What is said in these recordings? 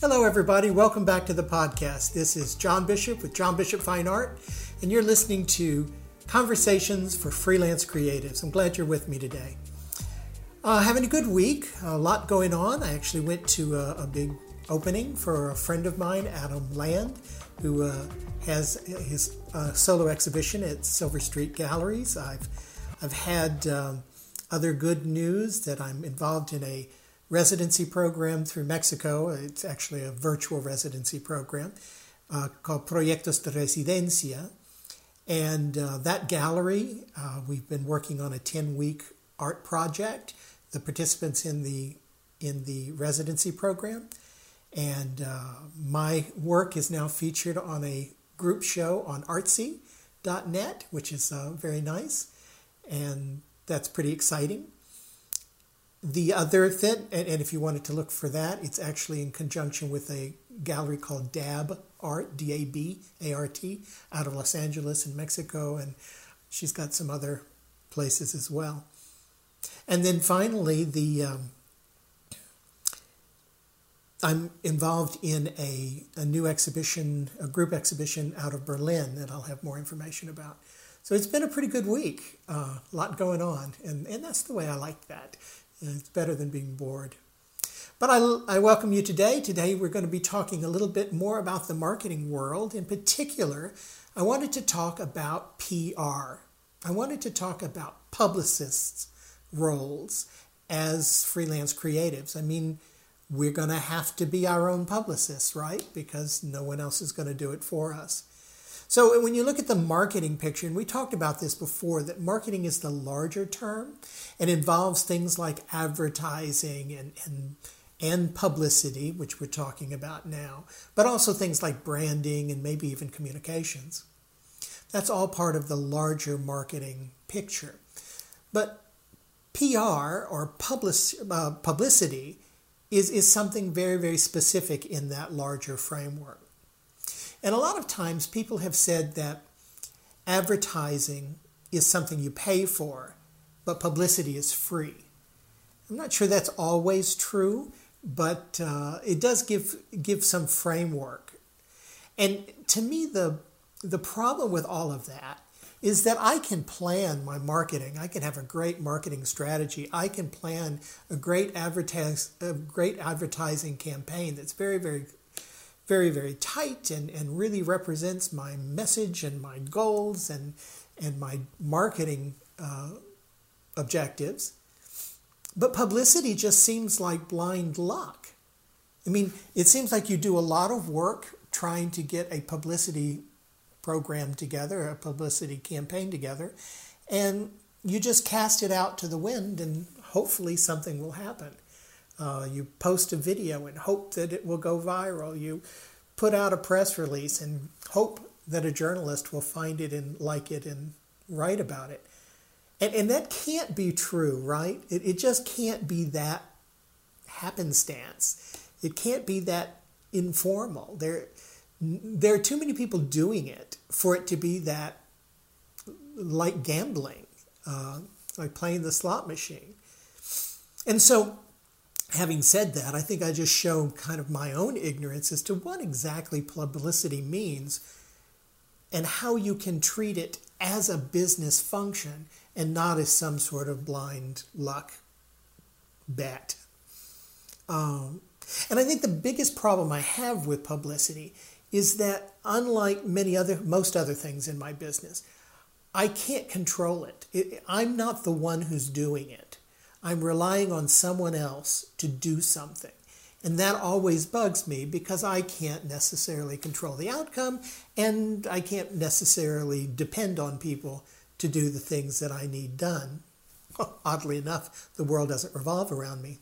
Hello, everybody. Welcome back to the podcast. This is John Bishop with John Bishop Fine Art, and you're listening to Conversations for Freelance Creatives. I'm glad you're with me today. Uh, having a good week, a lot going on. I actually went to a, a big opening for a friend of mine, Adam Land, who uh, has his uh, solo exhibition at Silver Street Galleries. I've I've had um, other good news that I'm involved in a residency program through Mexico. It's actually a virtual residency program uh, called Proyectos de Residencia. And uh, that gallery, uh, we've been working on a 10 week art project. The participants in the in the residency program, and uh, my work is now featured on a group show on Artsy.net, which is uh, very nice, and that's pretty exciting. The other thing, and, and if you wanted to look for that, it's actually in conjunction with a gallery called DAB Art, D A B A R T, out of Los Angeles in Mexico, and she's got some other places as well. And then finally, the um, I'm involved in a, a new exhibition, a group exhibition out of Berlin that I'll have more information about. So it's been a pretty good week, a uh, lot going on, and, and that's the way I like that. It's better than being bored. But I, I welcome you today. Today we're going to be talking a little bit more about the marketing world. In particular, I wanted to talk about PR. I wanted to talk about publicists' roles as freelance creatives. I mean, we're going to have to be our own publicists, right? Because no one else is going to do it for us. So when you look at the marketing picture, and we talked about this before, that marketing is the larger term and involves things like advertising and, and and publicity, which we're talking about now, but also things like branding and maybe even communications. That's all part of the larger marketing picture. But PR or public, uh, publicity is, is something very, very specific in that larger framework. And a lot of times people have said that advertising is something you pay for, but publicity is free. I'm not sure that's always true, but uh, it does give give some framework. And to me, the the problem with all of that is that I can plan my marketing. I can have a great marketing strategy. I can plan a great advertise a great advertising campaign that's very, very very, very tight and, and really represents my message and my goals and, and my marketing uh, objectives. But publicity just seems like blind luck. I mean, it seems like you do a lot of work trying to get a publicity program together, a publicity campaign together, and you just cast it out to the wind and hopefully something will happen. Uh, you post a video and hope that it will go viral. You put out a press release and hope that a journalist will find it and like it and write about it. And, and that can't be true, right? It, it just can't be that happenstance. It can't be that informal. There, there are too many people doing it for it to be that like gambling, uh, like playing the slot machine. And so having said that, I think I just show kind of my own ignorance as to what exactly publicity means and how you can treat it as a business function and not as some sort of blind luck bet. Um, and I think the biggest problem I have with publicity is that unlike many other most other things in my business, I can't control it. it I'm not the one who's doing it. I'm relying on someone else to do something. And that always bugs me because I can't necessarily control the outcome and I can't necessarily depend on people to do the things that I need done. Oddly enough, the world doesn't revolve around me.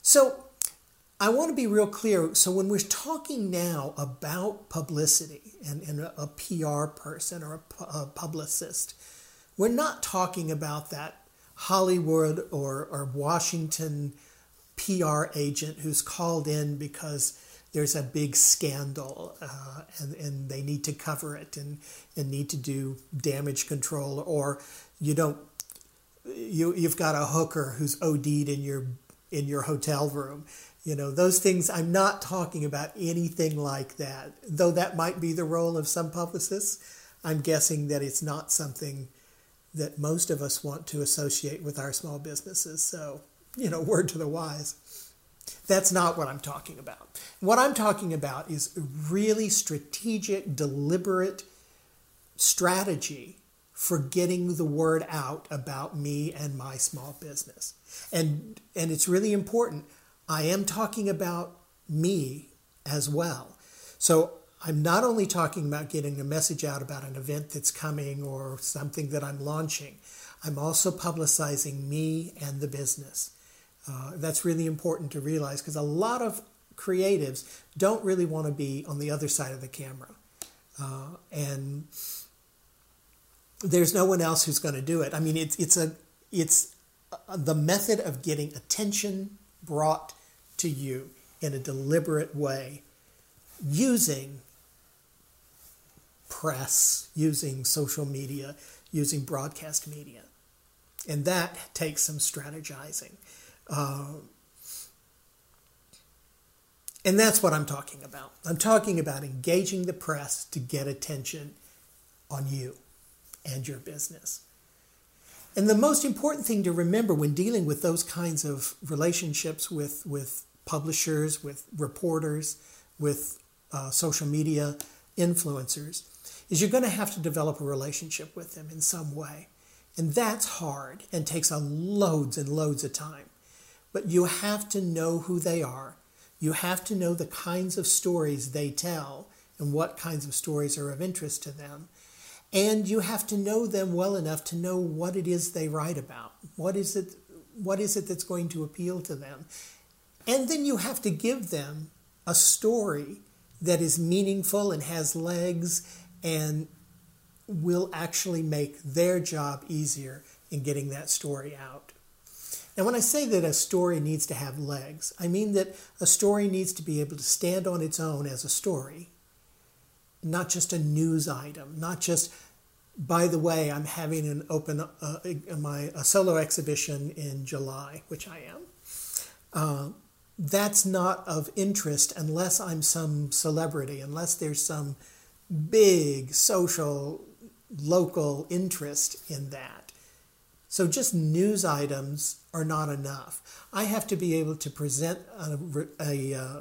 So I want to be real clear. So when we're talking now about publicity and, and a, a PR person or a, a publicist, we're not talking about that Hollywood or, or Washington PR agent who's called in because there's a big scandal uh, and, and they need to cover it and, and need to do damage control or you don't you, you've got a hooker who's OD'd in your in your hotel room You know, those things, I'm not talking about anything like that. Though that might be the role of some publicists, I'm guessing that it's not something that most of us want to associate with our small businesses. So, you know, word to the wise. That's not what I'm talking about. What I'm talking about is really strategic, deliberate strategy for getting the word out about me and my small business. And and it's really important. I am talking about me as well. So I'm not only talking about getting a message out about an event that's coming or something that I'm launching, I'm also publicizing me and the business. Uh, that's really important to realize because a lot of creatives don't really want to be on the other side of the camera. Uh, and there's no one else who's going to do it. I mean, it's, it's, a, it's a, the method of getting attention brought to you in a deliberate way using press, using social media, using broadcast media. And that takes some strategizing. Uh, and that's what I'm talking about. I'm talking about engaging the press to get attention on you and your business. And the most important thing to remember when dealing with those kinds of relationships with, with publishers, with reporters, with uh, social media influencers, is you're going to have to develop a relationship with them in some way. And that's hard and takes loads and loads of time. But you have to know who they are. You have to know the kinds of stories they tell and what kinds of stories are of interest to them. And you have to know them well enough to know what it is they write about. What is it what is it that's going to appeal to them? And then you have to give them a story that is meaningful and has legs and will actually make their job easier in getting that story out. Now, when I say that a story needs to have legs, I mean that a story needs to be able to stand on its own as a story, not just a news item, not just, by the way, I'm having an open uh, my a solo exhibition in July, which I am. Uh, that's not of interest unless I'm some celebrity, unless there's some big social local interest in that. So just news items are not enough. I have to be able to present a, a uh,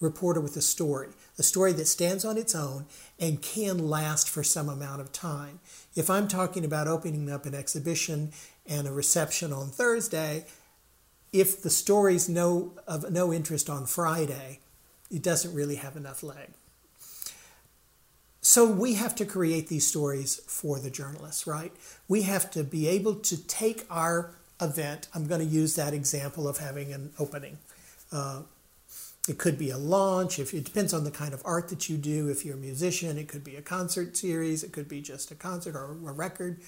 reporter with a story, a story that stands on its own and can last for some amount of time. If I'm talking about opening up an exhibition and a reception on Thursday, if the story's no of no interest on Friday, it doesn't really have enough leg. So we have to create these stories for the journalists, right? We have to be able to take our event. I'm going to use that example of having an opening. Uh, it could be a launch. If it depends on the kind of art that you do. If you're a musician, it could be a concert series. It could be just a concert or a record.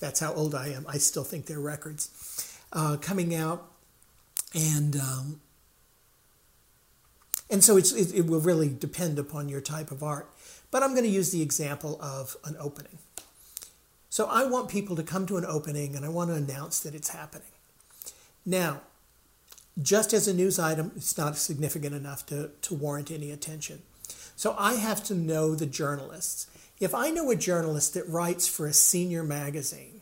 That's how old I am. I still think they're records uh, coming out, and um, and so it, it will really depend upon your type of art. But I'm going to use the example of an opening. So I want people to come to an opening and I want to announce that it's happening. Now, just as a news item, it's not significant enough to, to warrant any attention. So I have to know the journalists. If I know a journalist that writes for a senior magazine,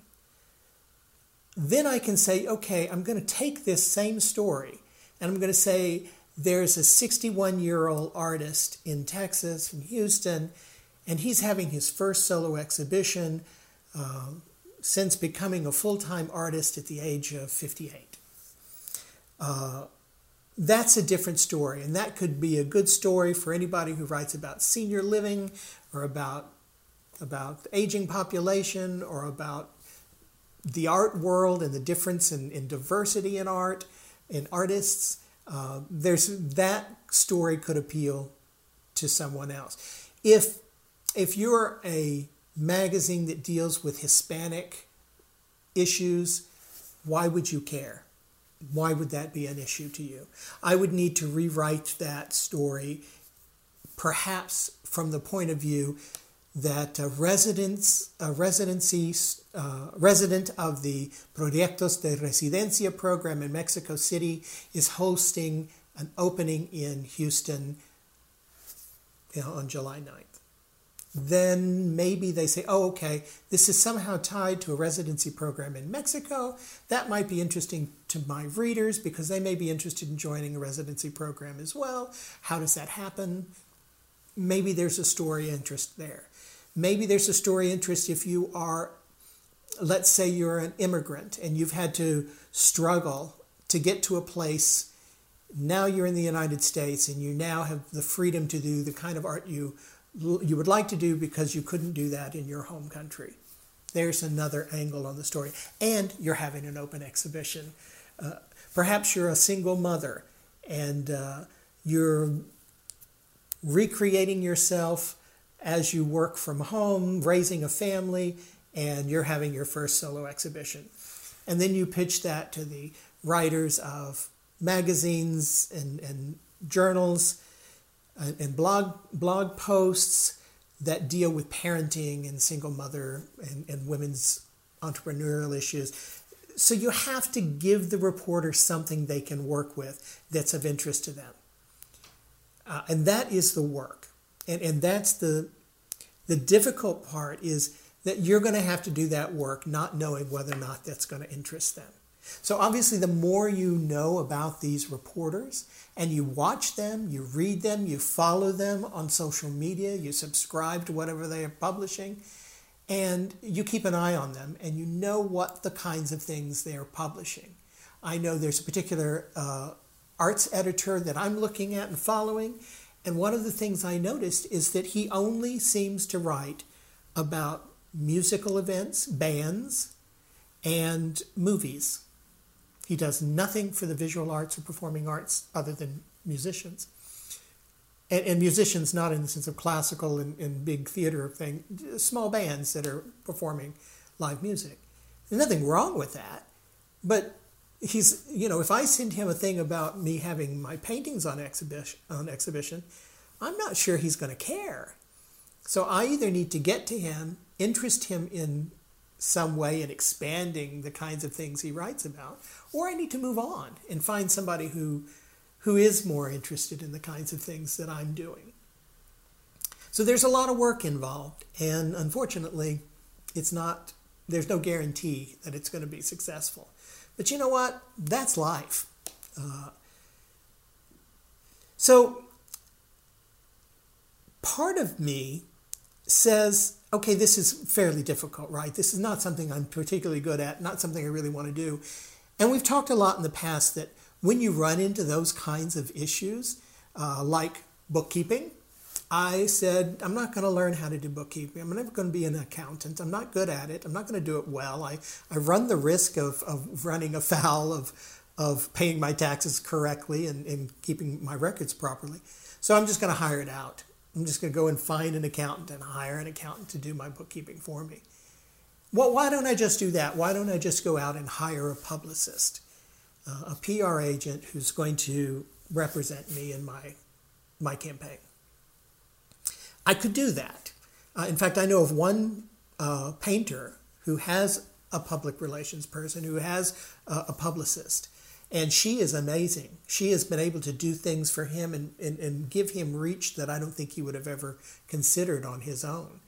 then I can say, okay, I'm going to take this same story and I'm going to say, there's a 61 year old artist in Texas, in Houston, and he's having his first solo exhibition uh, since becoming a full time artist at the age of 58. Uh, that's a different story, and that could be a good story for anybody who writes about senior living or about about the aging population or about the art world and the difference in, in diversity in art in artists. Uh, there's that story could appeal to someone else. If if you're a magazine that deals with Hispanic issues, why would you care? Why would that be an issue to you? I would need to rewrite that story, perhaps from the point of view that a, residence, a residency uh, resident of the Proyectos de Residencia program in Mexico City is hosting an opening in Houston you know, on July 9th. Then maybe they say, oh, okay, this is somehow tied to a residency program in Mexico. That might be interesting to my readers because they may be interested in joining a residency program as well. How does that happen? Maybe there's a story interest there. Maybe there's a story interest if you are, let's say you're an immigrant and you've had to struggle to get to a place. Now you're in the United States and you now have the freedom to do the kind of art you you would like to do because you couldn't do that in your home country. There's another angle on the story. And you're having an open exhibition. Uh, perhaps you're a single mother and uh, you're recreating yourself as you work from home, raising a family, and you're having your first solo exhibition. And then you pitch that to the writers of magazines and, and journals and, uh, and blog, blog posts that deal with parenting and single mother and, and women's entrepreneurial issues. So you have to give the reporter something they can work with that's of interest to them. Uh, and that is the work. And, and that's the, the difficult part is that you're going to have to do that work not knowing whether or not that's going to interest them. So obviously, the more you know about these reporters and you watch them, you read them, you follow them on social media, you subscribe to whatever they are publishing, and you keep an eye on them and you know what the kinds of things they are publishing. I know there's a particular uh, arts editor that I'm looking at and following, and one of the things I noticed is that he only seems to write about musical events, bands, and movies. He does nothing for the visual arts or performing arts other than musicians. And, and musicians, not in the sense of classical and, and big theater thing, small bands that are performing live music. There's nothing wrong with that. But he's, you know, if I send him a thing about me having my paintings on exhibition, on exhibition, I'm not sure he's going to care. So I either need to get to him, interest him in some way in expanding the kinds of things he writes about, or I need to move on and find somebody who who is more interested in the kinds of things that I'm doing. So there's a lot of work involved, and unfortunately, it's not there's no guarantee that it's going to be successful. But you know what? That's life. Uh, so part of me says okay, this is fairly difficult, right? This is not something I'm particularly good at, not something I really want to do. And we've talked a lot in the past that when you run into those kinds of issues, uh, like bookkeeping, I said, I'm not going to learn how to do bookkeeping. I'm never going to be an accountant. I'm not good at it. I'm not going to do it well. I, I run the risk of, of running afoul of, of paying my taxes correctly and, and keeping my records properly. So I'm just going to hire it out. I'm just going to go and find an accountant and hire an accountant to do my bookkeeping for me. Well, why don't I just do that? Why don't I just go out and hire a publicist, uh, a PR agent who's going to represent me in my, my campaign? I could do that. Uh, in fact, I know of one uh, painter who has a public relations person, who has a publicist. And she is amazing. She has been able to do things for him and, and, and give him reach that I don't think he would have ever considered on his own.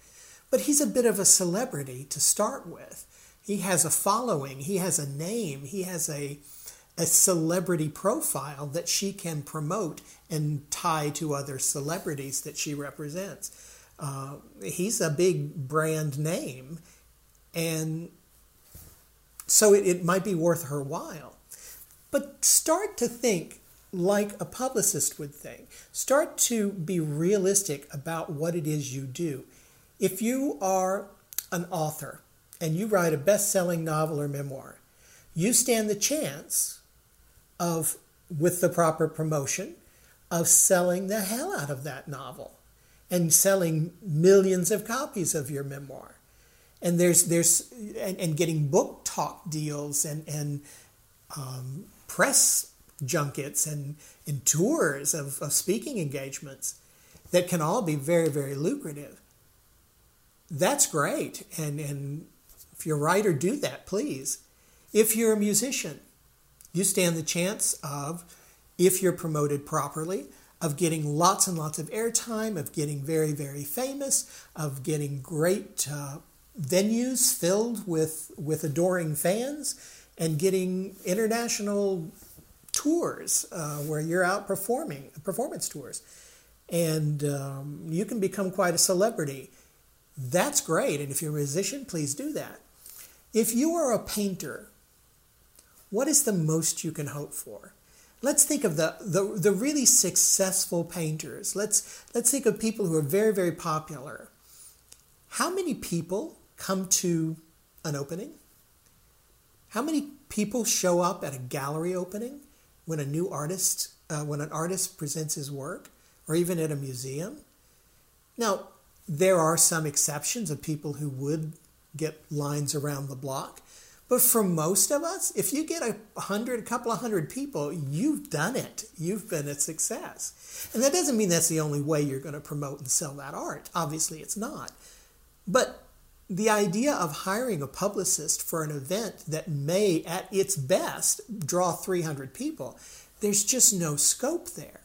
But he's a bit of a celebrity to start with. He has a following, he has a name, he has a, a celebrity profile that she can promote and tie to other celebrities that she represents. Uh, he's a big brand name, and so it, it might be worth her while. But start to think like a publicist would think. Start to be realistic about what it is you do. If you are an author and you write a best selling novel or memoir, you stand the chance of, with the proper promotion, of selling the hell out of that novel and selling millions of copies of your memoir. And there's there's and, and getting book talk deals and and um, press junkets and, and tours of, of speaking engagements that can all be very, very lucrative. That's great. And, and if you're a writer, do that, please. If you're a musician, you stand the chance of if you're promoted properly, of getting lots and lots of airtime, of getting very, very famous, of getting great uh, venues filled with, with adoring fans, and getting international tours uh, where you're out performing, performance tours. And um, you can become quite a celebrity. That's great. And if you're a musician, please do that. If you are a painter, what is the most you can hope for? Let's think of the, the, the really successful painters. Let's, let's think of people who are very, very popular. How many people come to an opening? How many people show up at a gallery opening when a new artist, uh, when an artist presents his work, or even at a museum? Now, there are some exceptions of people who would get lines around the block. But for most of us, if you get a hundred, a couple of hundred people, you've done it. You've been a success. And that doesn't mean that's the only way you're going to promote and sell that art. Obviously, it's not. But the idea of hiring a publicist for an event that may, at its best, draw 300 people, there's just no scope there.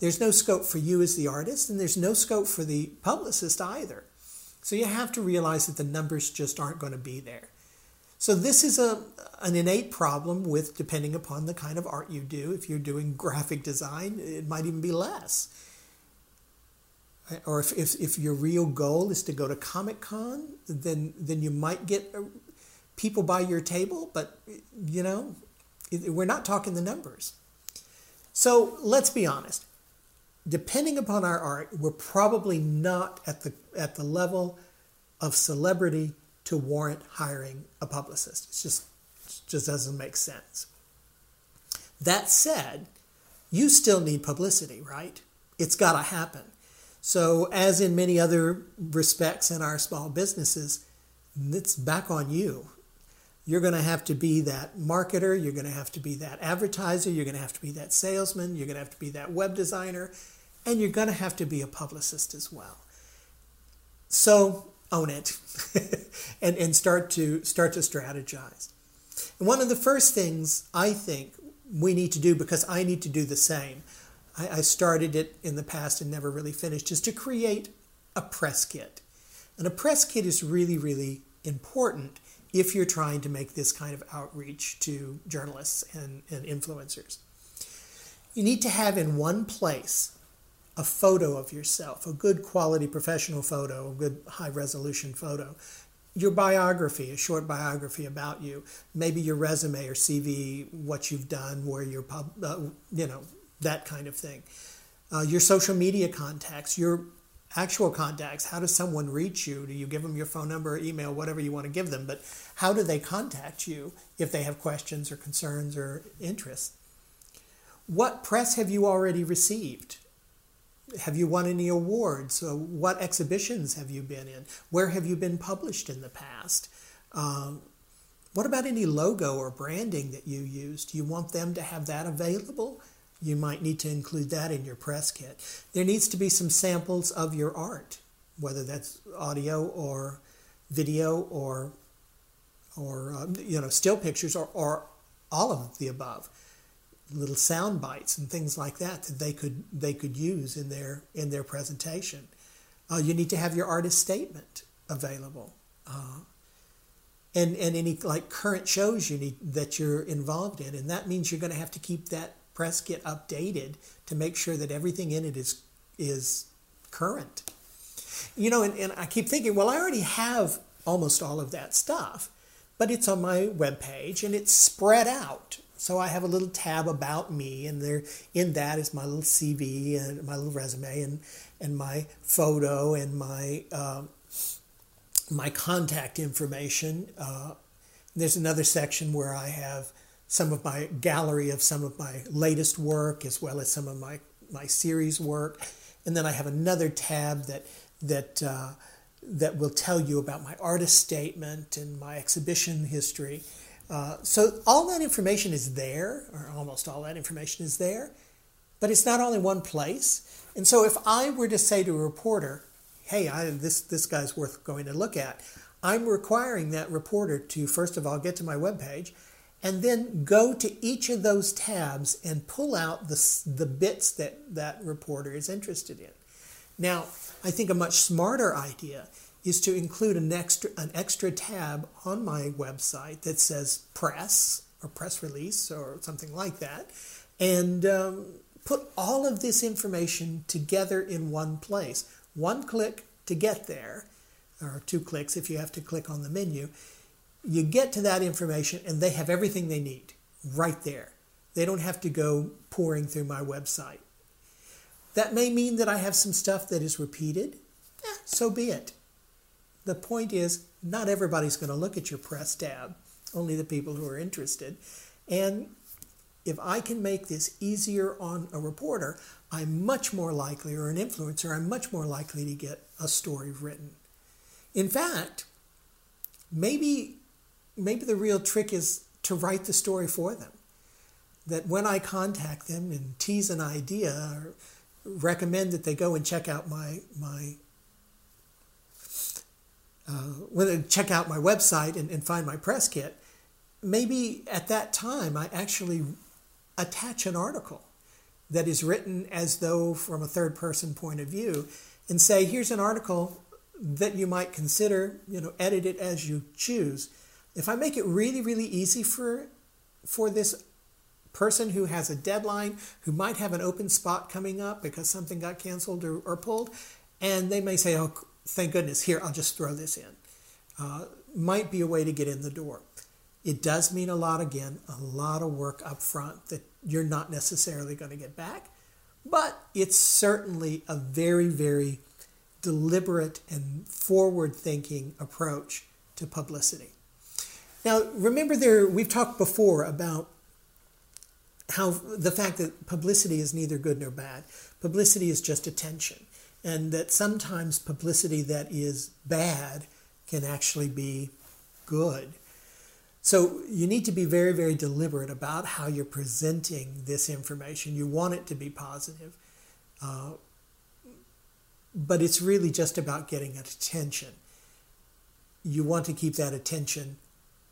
There's no scope for you as the artist, and there's no scope for the publicist either. So you have to realize that the numbers just aren't going to be there. So this is a an innate problem with depending upon the kind of art you do. If you're doing graphic design, it might even be less. Or if, if, if your real goal is to go to Comic Con, then then you might get uh, people by your table, but you know, we're not talking the numbers. So let's be honest. Depending upon our art, we're probably not at the at the level of celebrity to warrant hiring a publicist. It just, just doesn't make sense. That said, you still need publicity, right? It's got to happen. So, as in many other respects in our small businesses, it's back on you. You're going to have to be that marketer, you're going to have to be that advertiser, you're going to have to be that salesman, you're going to have to be that web designer, and you're going to have to be a publicist as well. So, own it and, and start to start to strategize. And one of the first things I think we need to do, because I need to do the same, I, I started it in the past and never really finished, is to create a press kit. And a press kit is really, really important if you're trying to make this kind of outreach to journalists and, and influencers. You need to have in one place a photo of yourself, a good quality professional photo, a good high resolution photo, your biography, a short biography about you, maybe your resume or CV, what you've done, where you're, uh, you know, that kind of thing. Uh, your social media contacts, your actual contacts. How does someone reach you? Do you give them your phone number, or email, whatever you want to give them? But how do they contact you if they have questions or concerns or interests? What press have you already received? Have you won any awards? Uh, what exhibitions have you been in? Where have you been published in the past? Um, what about any logo or branding that you use? Do you want them to have that available? You might need to include that in your press kit. There needs to be some samples of your art, whether that's audio or video or or uh, you know still pictures or, or all of the above little sound bites and things like that that they could they could use in their in their presentation. Uh, you need to have your artist statement available, uh, and and any like current shows you need that you're involved in, and that means you're going to have to keep that press kit updated to make sure that everything in it is is current. You know, and, and I keep thinking, well, I already have almost all of that stuff, but it's on my web page and it's spread out so I have a little tab about me, and there in that is my little CV and my little resume and and my photo and my uh, my contact information. Uh, there's another section where I have some of my gallery of some of my latest work as well as some of my my series work, and then I have another tab that that uh, that will tell you about my artist statement and my exhibition history. Uh, so all that information is there, or almost all that information is there, but it's not only one place. And so if I were to say to a reporter, hey, I, this, this guy's worth going to look at, I'm requiring that reporter to, first of all, get to my webpage and then go to each of those tabs and pull out the, the bits that that reporter is interested in. Now, I think a much smarter idea is to include an extra, an extra tab on my website that says press or press release or something like that, and um, put all of this information together in one place. One click to get there, or two clicks if you have to click on the menu. You get to that information and they have everything they need right there. They don't have to go poring through my website. That may mean that I have some stuff that is repeated. Eh, so be it. The point is, not everybody's going to look at your press tab, only the people who are interested. And if I can make this easier on a reporter, I'm much more likely, or an influencer, I'm much more likely to get a story written. In fact, maybe, maybe the real trick is to write the story for them. That when I contact them and tease an idea or recommend that they go and check out my, my Uh, when they check out my website and, and find my press kit, maybe at that time I actually attach an article that is written as though from a third person point of view and say, here's an article that you might consider, you know, edit it as you choose. If I make it really, really easy for, for this person who has a deadline, who might have an open spot coming up because something got canceled or, or pulled, and they may say, oh, thank goodness, here, I'll just throw this in. Uh, might be a way to get in the door. It does mean a lot, again, a lot of work up front that you're not necessarily going to get back, but it's certainly a very, very deliberate and forward thinking approach to publicity. Now, remember there, we've talked before about how the fact that publicity is neither good nor bad. Publicity is just attention, and that sometimes publicity that is bad can actually be good. So you need to be very, very deliberate about how you're presenting this information. You want it to be positive, uh, but it's really just about getting attention. You want to keep that attention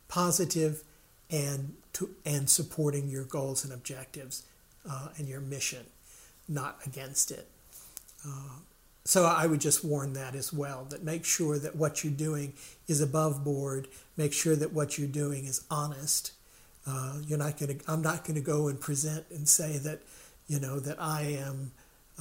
positive and to, and supporting your goals and objectives uh, and your mission, not against it. Uh, so I would just warn that as well that make sure that what you're doing is above board. Make sure that what you're doing is honest. Uh, you're not going to. I'm not going to go and present and say that, you know, that I am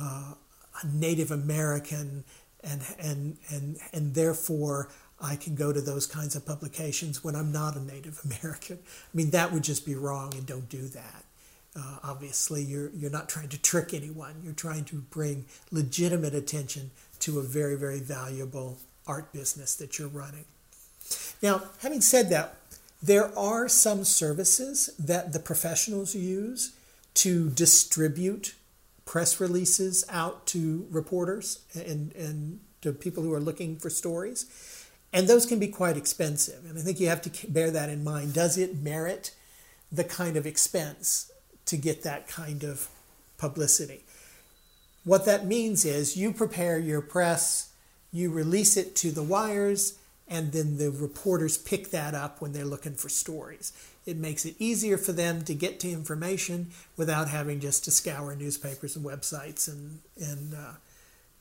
uh, a Native American and and and and therefore I can go to those kinds of publications when I'm not a Native American. I mean, that would just be wrong, and don't do that. Uh, obviously, you're, you're not trying to trick anyone. You're trying to bring legitimate attention to a very, very valuable art business that you're running. Now, having said that, there are some services that the professionals use to distribute press releases out to reporters and, and to people who are looking for stories. And those can be quite expensive. And I think you have to bear that in mind. Does it merit the kind of expense to get that kind of publicity. What that means is you prepare your press, you release it to the wires, and then the reporters pick that up when they're looking for stories. It makes it easier for them to get to information without having just to scour newspapers and websites and and uh,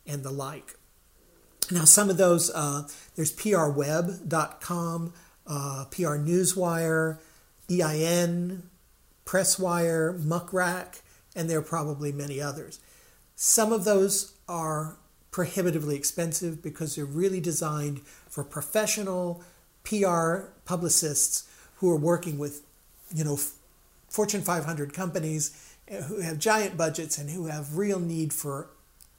and the like. Now, some of those uh, there's prweb.com, uh, PR Newswire, EIN, Presswire, Muckrack, and there are probably many others. Some of those are prohibitively expensive because they're really designed for professional PR publicists who are working with, you know, Fortune 500 companies who have giant budgets and who have real need for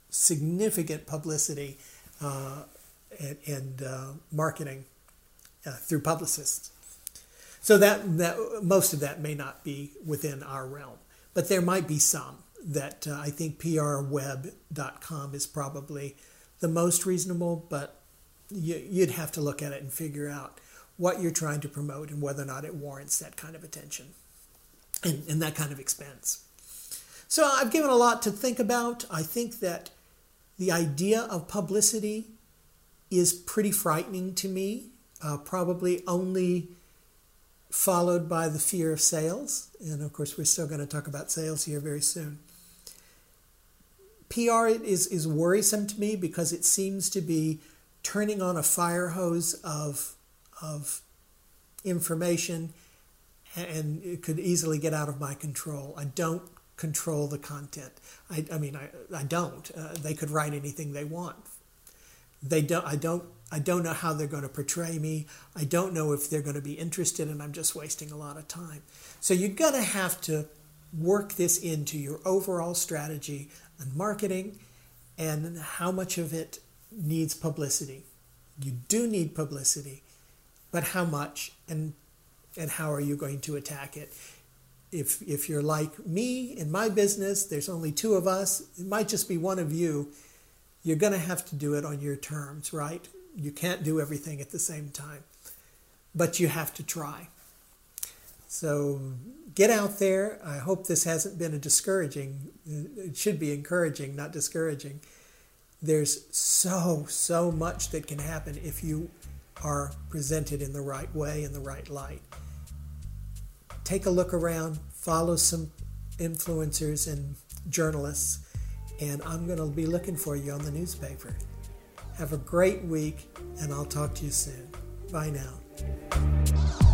significant publicity uh, and, and uh, marketing uh, through publicists. So that, that most of that may not be within our realm, but there might be some that uh, I think prweb.com is probably the most reasonable, but you, you'd have to look at it and figure out what you're trying to promote and whether or not it warrants that kind of attention and, and that kind of expense. So I've given a lot to think about. I think that the idea of publicity is pretty frightening to me. Uh, probably only followed by the fear of sales. And of course, we're still going to talk about sales here very soon. PR is, is worrisome to me because it seems to be turning on a fire hose of, of information and it could easily get out of my control. I don't control the content. I, I mean, I, I don't. Uh, they could write anything they want. They don't. I don't. I don't know how they're going to portray me. I don't know if they're going to be interested, and I'm just wasting a lot of time. So you're going to have to work this into your overall strategy and marketing, and how much of it needs publicity. You do need publicity, but how much and and how are you going to attack it? If if you're like me in my business, there's only two of us. It might just be one of you. You're going to have to do it on your terms, right? You can't do everything at the same time, but you have to try. So get out there. I hope this hasn't been a discouraging. It should be encouraging, not discouraging. There's so, so much that can happen if you are presented in the right way, in the right light. Take a look around, follow some influencers and journalists, and I'm going to be looking for you on the newspaper. Have a great week, and I'll talk to you soon. Bye now.